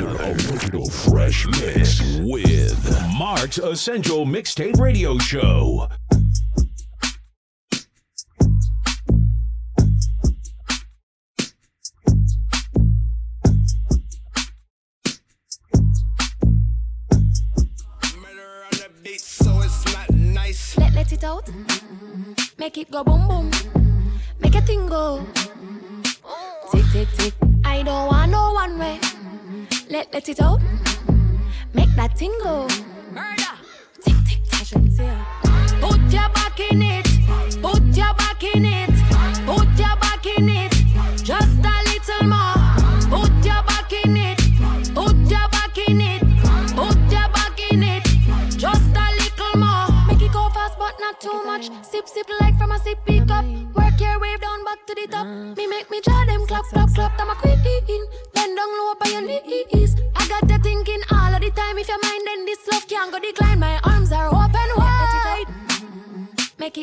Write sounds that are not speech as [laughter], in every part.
original fresh mix with Mark's Essential Mixtape Radio Show. Let, let it out. Make it go boom boom. Make a thing go. Tick tick tick. I don't want no one way. Let let it out. Make that tingle. Murder. Tick tick tick. Put your back in it. Put your back in it.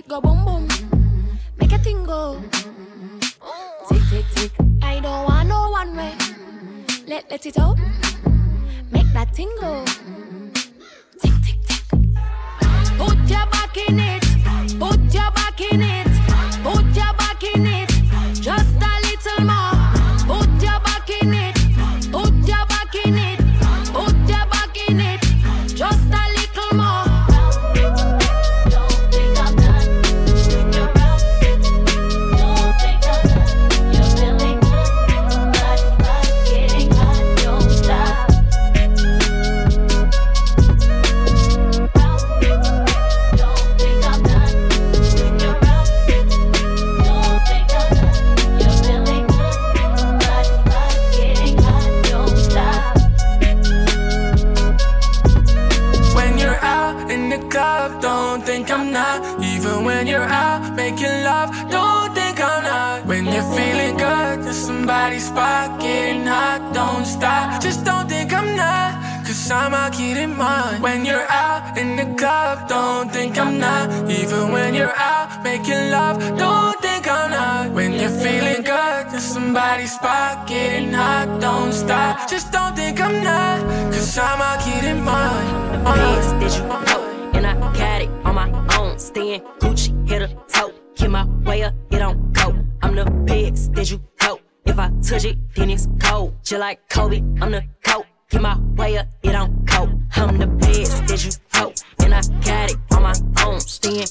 It go boom boom. Make a thing go. Tick tick tick. I don't want no one way. Let let it out. Make that thing go. Tick tick tick. Put your back in it. Put your back in it. Spot, getting hot, don't stop. Just don't think I'm not. Cause I'm out getting mine. Bands that you know, and I got it on my own. Staying Gucci, hit a toe. Get my way up, it don't go. I'm the pigs that you know. If I touch it, then it's cold. Just like Kobe, I'm the coat. Get my way up, it don't go. I'm the pigs that you know, and I got it on my own. Staying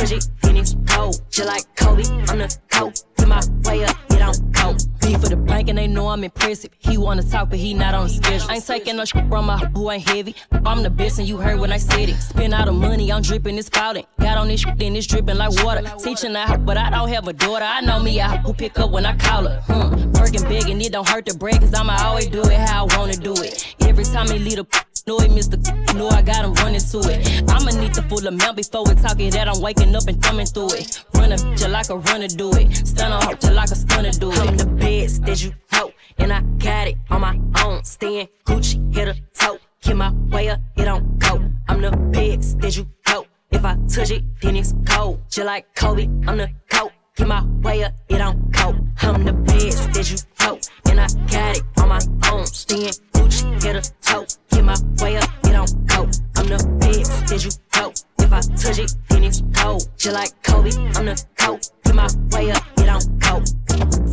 I it's cold. Just like Kobe, I'm the coat. Get my way up, it don't go. Be for the bank and they know I'm impressive. He wanna talk, but he not on the schedule. Ain't taking no shit from my who ain't heavy. I'm the best and you heard when I said it. Spend all the money, I'm dripping, it's spouting. Got on this shit, then it's dripping like water. Teaching her, but I don't have a daughter. I know me, I who pick up when I call her. Hmm. Working big and it don't hurt to break, cause I'ma always do it how I wanna do it. Every time he lead a know it, Mr. Know I got him running to it. I'ma need the full amount before we talk it that I'm waking up and thumbing through it. Run a just like a runner do it. Stun on just like a stunner do it. I'm the best that you know, and I got it on my own. Staying Gucci, hit a toe. Get my way up, it don't go. I'm the best that you know. If I touch it, then it's cold. Just like Kobe, I'm the coat. Get my way up, it don't go. I'm the best that you know, and I got it on my own. Staying Gucci, hit a toe. Get my way up, it don't go. I'm the best that you know. If I touch it, then it's cold. Just like Kobe, I'm the coat. Get my way up, it don't go.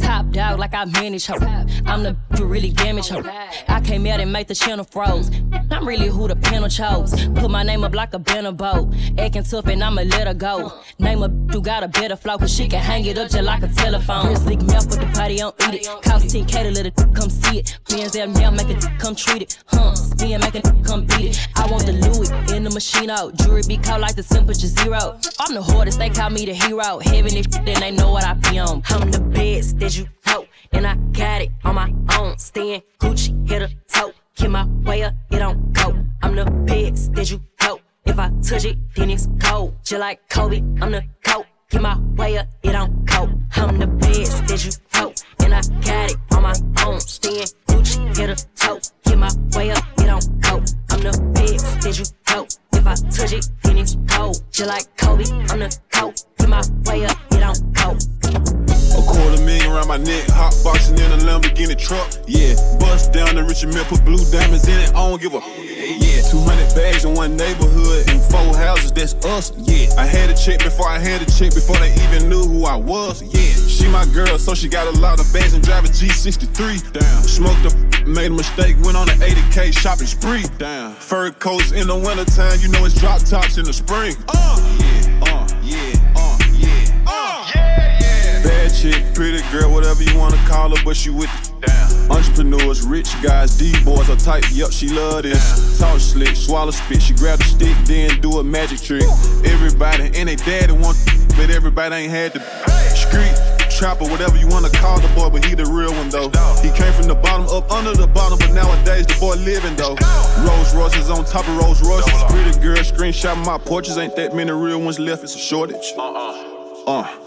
Top dog like I manage her. I'm the who really damage her. I came out and made the channel froze. I'm really who the panel chose. Put my name up like a banner boat. Acting tough and I'ma let her go. Name a who got a better flow, cause she can hang it up just like a telephone. Real slick mouth with the party, don't eat it. Cost 10k to let it come see it. Bands that now make it come treat it. Huh, spin make it come beat it. I want the Louis in the machine out. Jewelry be cold like the temperature zero. I'm the hardest, they call me the hero. Heaven shit, then they know what I be on. I'm the best that you know, and I got it on my own. Staying Gucci, hit a toe. Get my way up, it don't go. I'm the best did you know. If I touch it, then it's cold. Just like Kobe, I'm the coat. Get my way up, it don't go. I'm the best that you know, and I got it on my own. Staying Gucci, hit a toe. Get my way up, it don't go. I'm the best that you know. If I touch it, then it's cold. Just like Kobe, I'm the coat. Neck, hot boxing in a Lamborghini truck. Yeah, bust down the Richard Mille, put blue diamonds in it. I don't give a. Yeah, 200 bags in one neighborhood and four houses, that's us. Yeah, I had a check before I had a check before they even knew who I was. Yeah, she my girl, so she got a lot of bags and drive a G63. Damn, smoked up, made a mistake, went on an 80k shopping spree. Damn, fur coats in the wintertime, you know it's drop tops in the spring. Uh, chick, pretty girl, whatever you wanna call her, but she with it. Damn. Entrepreneurs, rich guys, D boys are tight. Yup, she love this. Talk slick, swallow spit. She grab the stick, then do a magic trick. Everybody and they daddy want, but everybody ain't had the street trapper, whatever you wanna call the boy, but he the real one though. He came from the bottom up under the bottom, but nowadays the boy living though. Rolls Royces on top of Rolls Royces. Pretty girl screenshot my Porsches, ain't that many real ones left, it's a shortage. Uh-uh. Uh.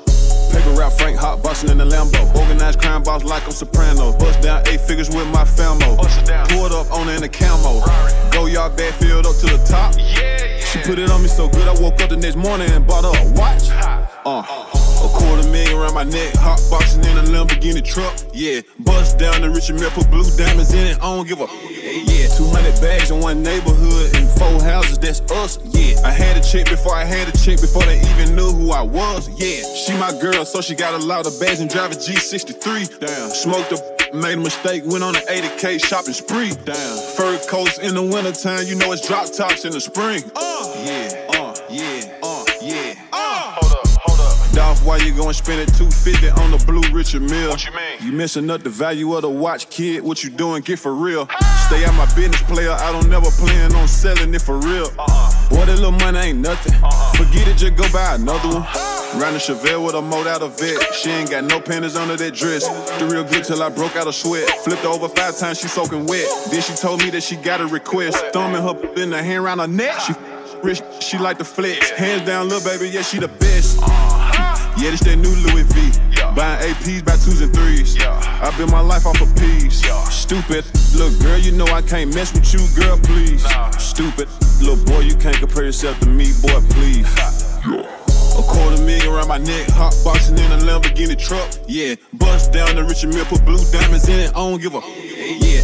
Paper route Frank hot bustin' in the Lambo. Organized crime boss like I'm Soprano. Bust down eight figures with my famo. Pulled up on her in a camo. Go yard backfield up to the top. She put it on me so good I woke up the next morning and bought her a watch. Uh. A quarter million around my neck, hot boxing in a Lamborghini truck. Yeah, bust down the Richard Mille, put blue diamonds in it. I don't give a. Yeah, 200 bags in one neighborhood and four houses. That's us. Yeah, I had a check before I had a check before they even knew who I was. Yeah, she my girl, so she got a lot of bags and drive a G63. Damn, smoked a made a mistake, went on an 80k shopping spree. Damn, fur coats in the wintertime, you know it's drop tops in the spring. Uh, yeah, Why you going spend it 250 on the blue Richard Mille. What you mean? You messing up the value of the watch, kid. What you doing? Get for real. Stay out my business, player. I don't never plan on selling it for real. Uh-uh. Boy, that little money ain't nothing. Uh-uh. Forget it, just go buy another one. Round the Chevelle with a mold out of vet. She ain't got no panties under that dress. The real good till I broke out a sweat. Flipped over five times, she soaking wet. Then she told me that she got a request. Thumbing her in the hand around her neck. She rich, she like the flex. Hands down, little baby, yeah, she the best. Yeah, this that new Louis V. Yeah. Buying APs by twos and threes. Yeah. I built my life off of peas. Yeah. Stupid. Look, girl, you know I can't mess with you, girl, please. Nah. Stupid. Little boy, you can't compare yourself to me, boy, please. Yeah. A quarter million around my neck, hot boxing in a Lamborghini truck. Yeah, bust down the Richard Mille, put blue diamonds in it. I don't give a.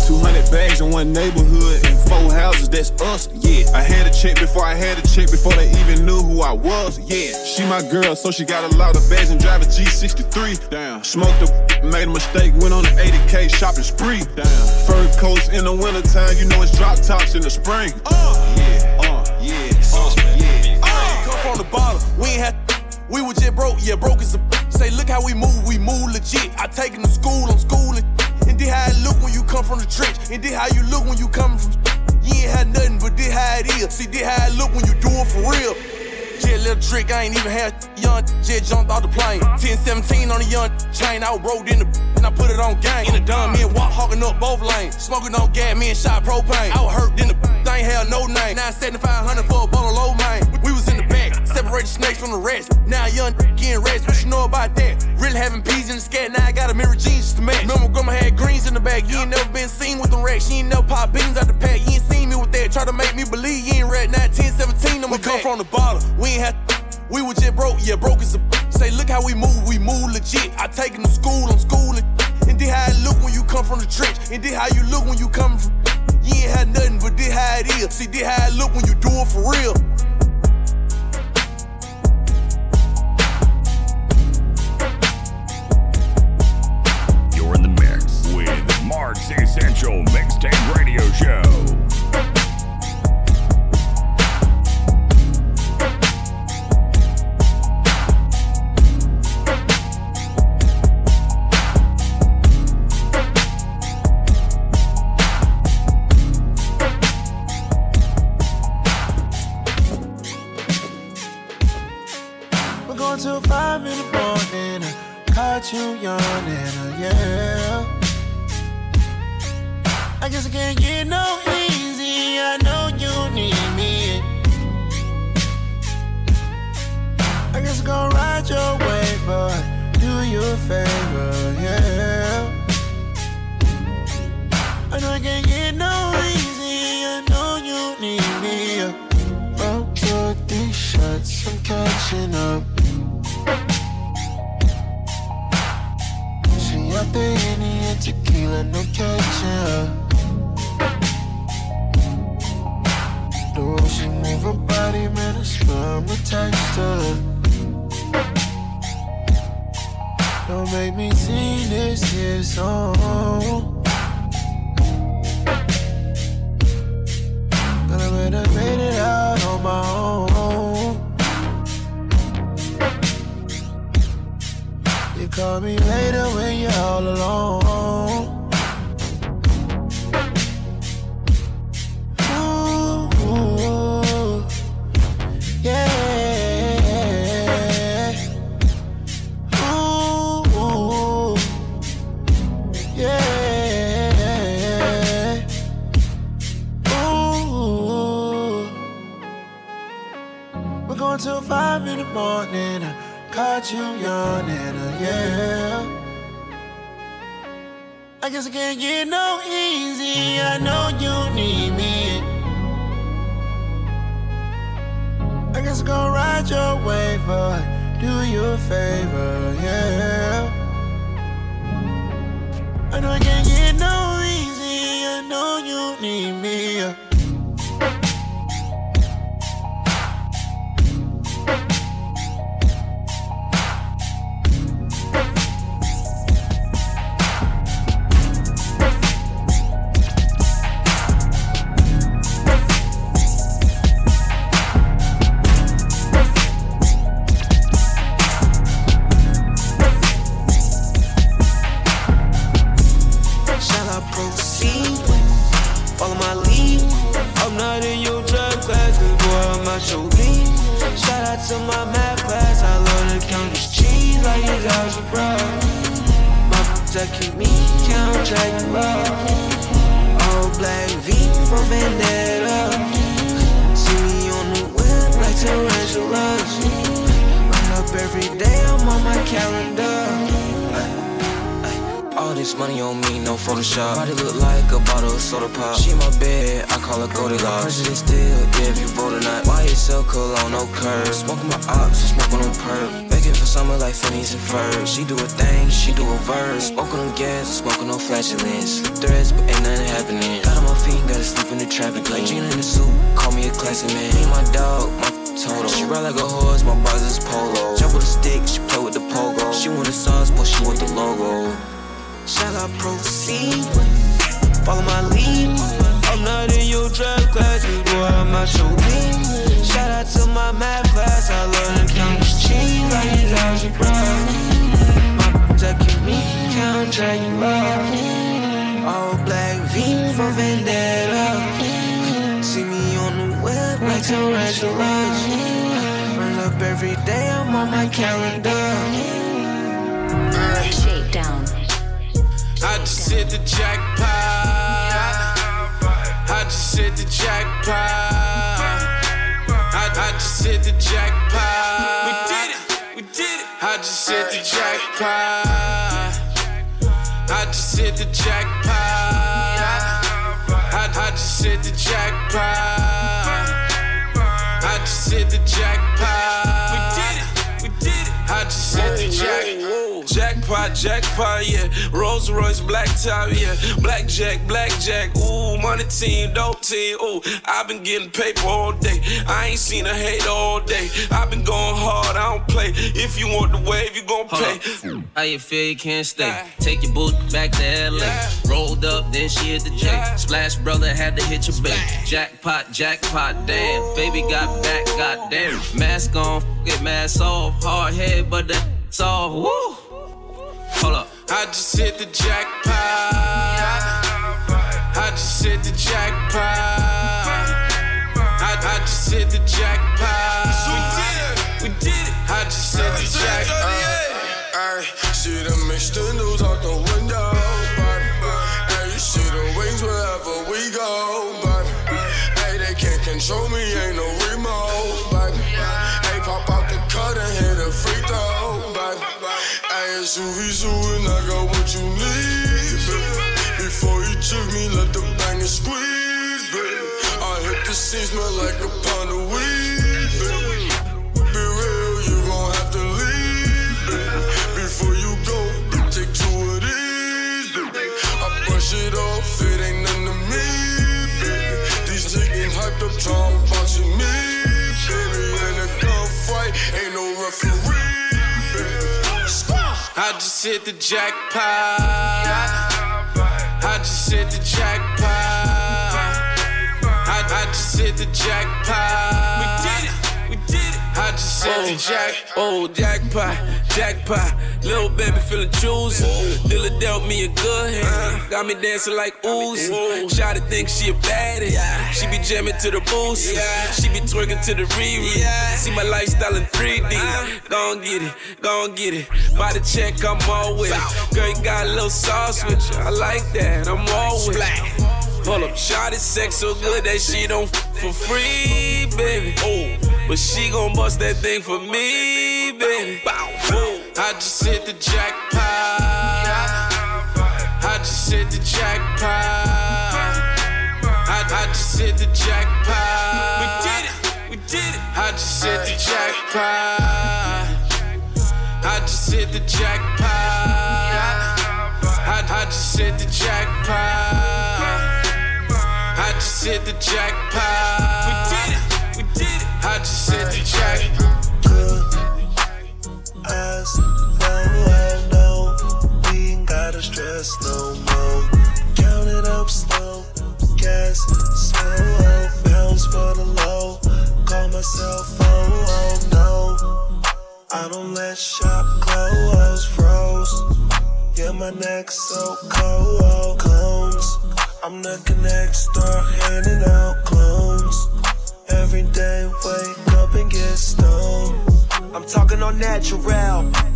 Yeah, 200 bags in one neighborhood and four houses. That's us. Yeah, I had a check before I had a check before they even knew who I was. Yeah, she my girl, so she got a lot of bags and drive a G63. Damn, smoked a, [laughs] made a mistake, went on an 80k shopping spree. Damn, fur coats in the wintertime, you know it's drop tops in the spring. Uh, yeah, uh, yeah, uh, yeah. Uh, come from the bottom, we ain't had [laughs] we was just broke, yeah, broke as a [laughs] Say, look how we move, we move legit. I take him to school, I'm schooling. And this how it look when you come from the trench. And this how you look when you come from. You ain't had nothing, but this how it is. See, this how it look when you do it for real. Jet little trick, I ain't even had young jet jumped off the plane. 10 17 on the young chain, I rode in the and I put it on gang. In the dumb, me and walk hogging up both lanes. Smoking on gas, me and shot propane. I was hurt in the thing, hell no name. Now 7500 for a bottle of low main. Back, separated snakes from the rest. Now young getting rest, what you know about that? Really having peas in the scat, now I got a mirror jeans to match. Remember, grandma had greens in the bag. You ain't never been seen with the racks. You ain't never pop beans out the pack. You ain't seen me with that. Try to make me believe you ain't read 19, 17 on my We come from the bottom. We ain't had. We was just broke, yeah, broke as a. Say, look how we move, we move legit. I take him to school, I'm schooling. And this how it look when you come from the trench. And this how you look when you come from. You ain't had nothing, but this how it is. See, this how it look when you do it for real. Essential Mixtape Radio Show. You yawning. I guess I can't get no easy. I know you need me. I guess I'm gonna ride your wave, but do you a favor, yeah. I know I can't get no easy. I know you need me. Flatulence. Threads, but ain't nothing happening. Got on my feet, gotta sleep in the traffic lane. Gina in the suit, call me a classy man. Me my dog, my total. She ride like a horse, my brother's polo. Jump with a stick, she play with the pogo. She want the sauce, but she want the logo. Shall I proceed? Follow my lead. Not in your trap class, boy, I'm out your. Shout out to my math class, I learned to count this cheese like it's algebra. My protecting me, count Dracula. All black V for Vendetta. See me on the web like tarantulas. Run up every day, I'm on my calendar. Shakedown. I just hit the jackpot. I just hit the jackpot. I, I just hit the jackpot. We did it. We did it. I just hit the jackpot. I just hit the jackpot. I just hit the jackpot. I just hit the jackpot. We did it. We did it. I just the jackpot. Jackpot, yeah. Rolls Royce, black top, yeah. Blackjack, blackjack, ooh. Money team, dope team, ooh. I've been getting paper all day. I ain't seen a hate all day. I've been going hard, I don't play. If you want the wave, you gon' pay. How you feel you can't stay? Take your boot back to LA. Rolled up, then she hit the J. Splash brother had to hit your bait. Jackpot, jackpot, damn. Baby got back, goddamn. Mask on, get mask off. Hard head, but that's all. Woo! Hold up. I just hit the jackpot. I just hit the jackpot. I, I just hit the jackpot. We did it. We did it. I just hit the jackpot. I see the mixed news out the window. Hey, you see the wings wherever we go. Hey, they can't control me, green, let the banger squeeze, baby. I hit the scene, smell like a pound of weed, baby. Be real, you gon' have to leave, baby. Before you go, take two of these, baby. I brush it off, it ain't none to me, baby. These niggas hyped up, trying you, me, baby. In a gunfight, ain't no referee, baby. I just hit the jackpot. I just hit the jackpot. I, I just hit the jackpot. We did it. We did it. I just hit oh, the jack. Oh, jackpot, jackpot. Little baby feeling choosy. Dealer dealt me a good hand. Got me dancing like Uzi. Shotty think she a baddie. She be jamming to the boost. She be twerking to the Riri. See my lifestyle in 3D. Gon' get it, gon' get it. By the check, I'm all with it. Girl, you got a little sauce with you. I like that, I'm all with it. Hold up, shot sex so good that she don't f- for free, baby. Oh, but she gon' bust that thing for me, baby. I just hit the jackpot. I just hit the jackpot. I, I just hit the jackpot. We did it. We did it. I just hit the jackpot. I just hit the jackpot. I, I just hit the jackpot. I just hit the jackpot. We did it. We did it. I just hit the jackpot. Stress no more. Count it up slow, gas slow, pounds for the low. Call myself oh oh no. I don't let shop close froze. Yeah, my neck so cold, clones. I'm the connect store handing out clones. Every day, wake up and get stoned. I'm talking on natural.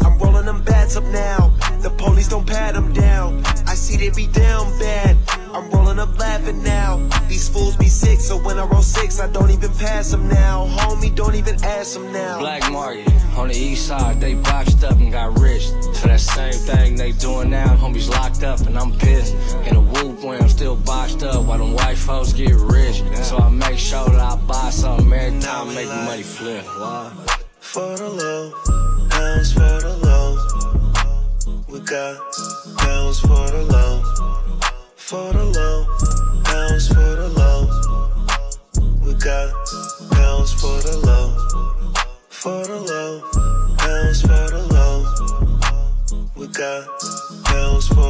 I'm rolling them bats up now. The police don't pat them down. I see they be down bad. I'm rolling up laughing now. These fools be sick, so when I roll six, I don't even pass them now. Homie, don't even ask them now. Black market on the east side, they boxed up and got rich. For that same thing they doing now, homies locked up and I'm pissed. In a whoop when I'm still boxed up while them white folks get rich. So I make sure that I buy something every time, I make the money flip. For the low, pounds for the low. Got pounds for the low for the low, pounds for the low. We got pounds for the low, for the low, pounds for the low. We got pounds for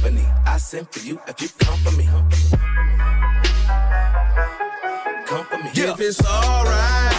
company. I sent for you if you come for me. Come for me. If it's alright.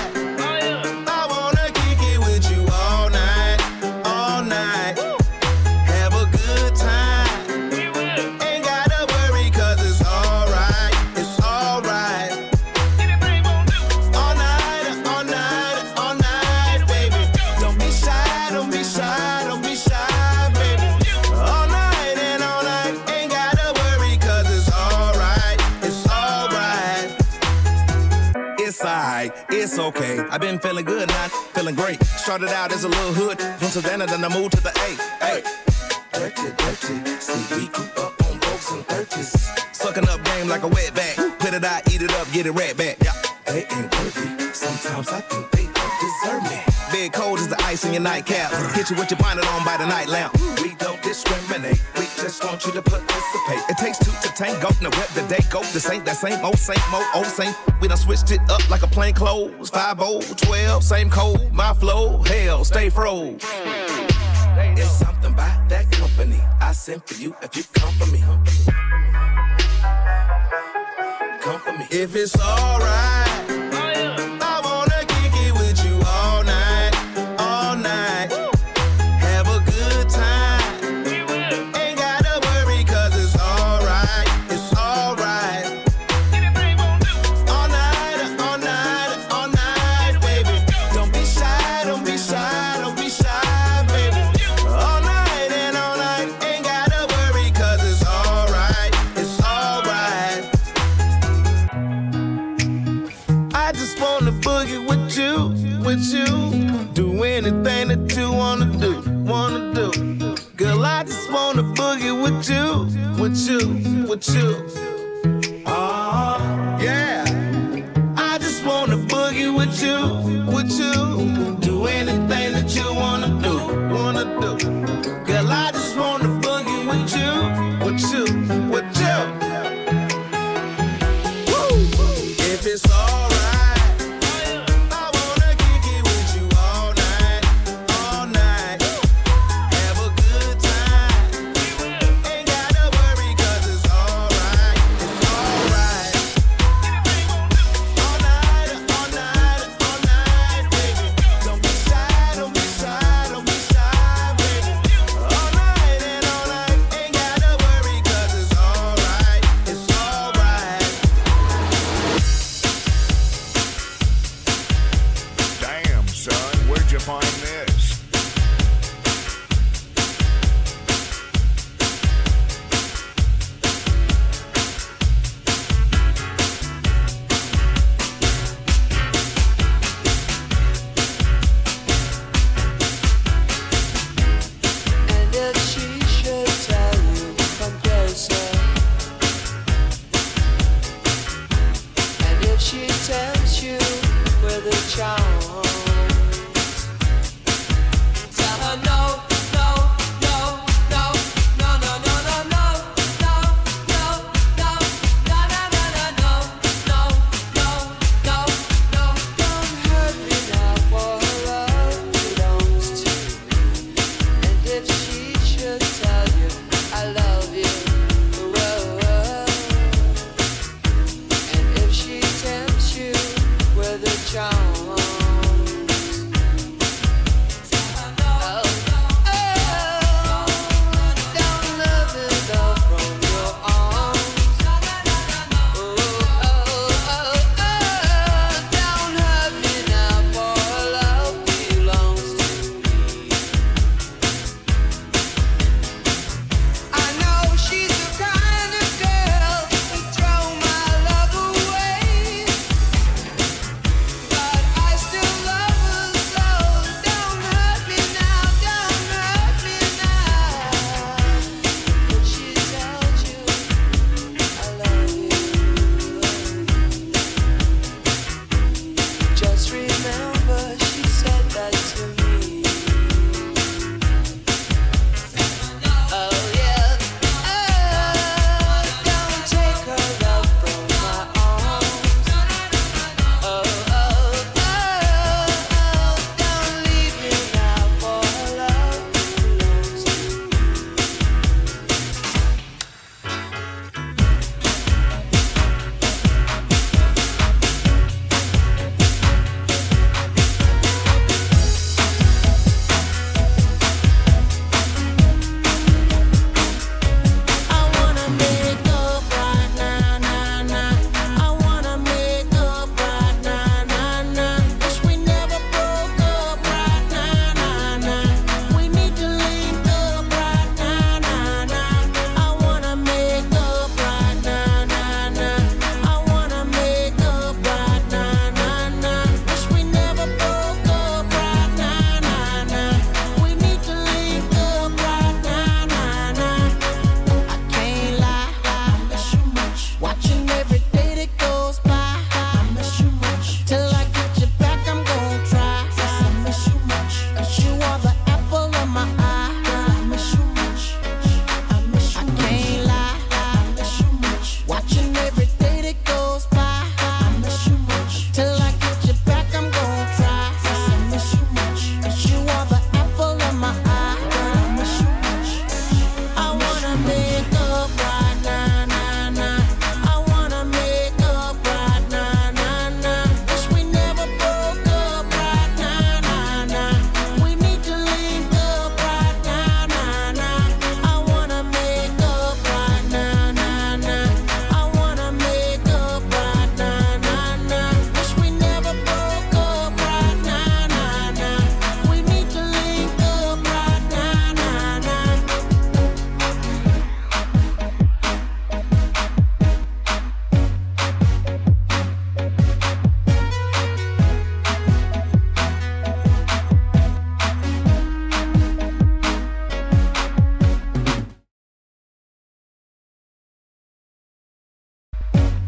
It's okay. I've been feeling good, not feeling great. Started out as a little hood from Savannah, then I moved to the A. Hey. Dirty, dirty. See, we grew up on folks and thirties. Sucking up game like a wet back. Put it out, eat it up, get it right back. Yeah. They ain't worthy. Sometimes I think they don't deserve me. Big cold as the ice in your nightcap. Hit you with your bonnet on by the night lamp. We don't discriminate. We just want you to participate. It takes two to tango. Now rep the day go. This ain't that same old, same old, old same. We done switched it up like a plain clothes. 5 old, 12, same code. My flow, hell, stay froze. It's something about that company. I sent for you if you come for me. Come for me. If it's alright. With you. you find me.